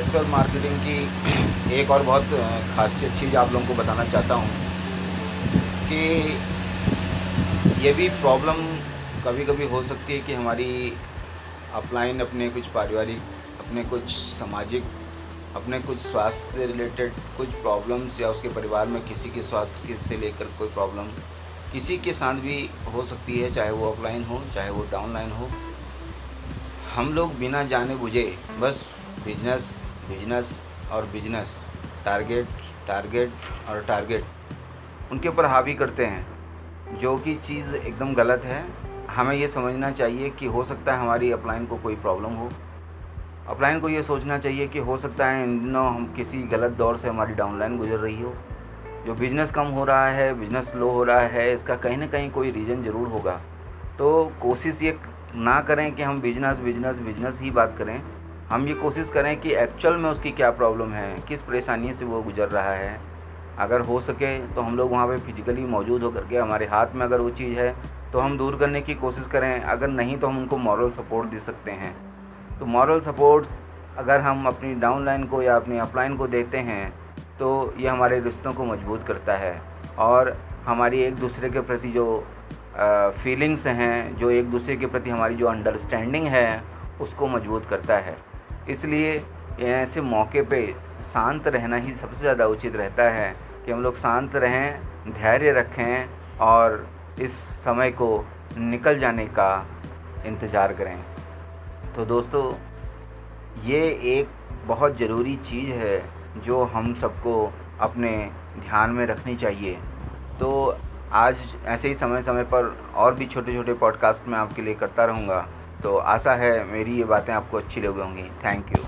Digital marketing की एक और बहुत खासियत चीज़ आप लोगों को बताना चाहता हूँ कि ये भी प्रॉब्लम कभी कभी हो सकती है कि हमारी अपलाइन अपने कुछ पारिवारिक, अपने कुछ सामाजिक, अपने कुछ स्वास्थ्य से रिलेटेड कुछ प्रॉब्लम्स या उसके परिवार में किसी के स्वास्थ्य से लेकर कोई प्रॉब्लम किसी के साथ भी हो सकती है, चाहे वो ऑफलाइन हो, चाहे वो डाउनलाइन हो। हम लोग बिना जाने बुझे बस बिज़नेस बिज़नेस और बिज़नेस, टारगेट टारगेट और टारगेट, उनके ऊपर हावी करते हैं। जो कि चीज़ एकदम गलत है। हमें ये समझना चाहिए कि हो सकता है हमारी अपलाइन को कोई प्रॉब्लम हो। अपलाइन को ये सोचना चाहिए कि हो सकता है इन दिनों हम किसी गलत दौर से हमारी डाउनलाइन गुजर रही हो। जो बिज़नेस कम हो रहा है, बिज़नेस लो हो रहा है, इसका कहीं ना कहीं कोई रीज़न ज़रूर होगा। तो कोशिश ये ना करें कि हम बिज़नेस बिज़नेस बिज़नेस ही बात करें। हम ये कोशिश करें कि एक्चुअल में उसकी क्या प्रॉब्लम है, किस परेशानी से वो गुजर रहा है। अगर हो सके तो हम लोग वहाँ पे फिजिकली मौजूद होकर के हमारे हाथ में अगर वो चीज़ है तो हम दूर करने की कोशिश करें। अगर नहीं तो हम उनको मॉरल सपोर्ट दे सकते हैं। तो मॉरल सपोर्ट अगर हम अपनी डाउन लाइन को या अपनी अपलाइन को देते हैं तो ये हमारे रिश्तों को मज़बूत करता है। और हमारी एक दूसरे के प्रति जो फीलिंग्स हैं, जो एक दूसरे के प्रति हमारी जो अंडरस्टैंडिंग है, उसको मज़बूत करता है। इसलिए ऐसे मौके पे शांत रहना ही सबसे ज़्यादा उचित रहता है कि हम लोग शांत रहें, धैर्य रखें और इस समय को निकल जाने का इंतज़ार करें। तो दोस्तों, ये एक बहुत ज़रूरी चीज़ है जो हम सबको अपने ध्यान में रखनी चाहिए। तो आज ऐसे ही समय समय पर और भी छोटे छोटे पॉडकास्ट मैं आपके लिए करता रहूँगा। तो आशा है मेरी ये बातें आपको अच्छी लगी होंगी थैंक यू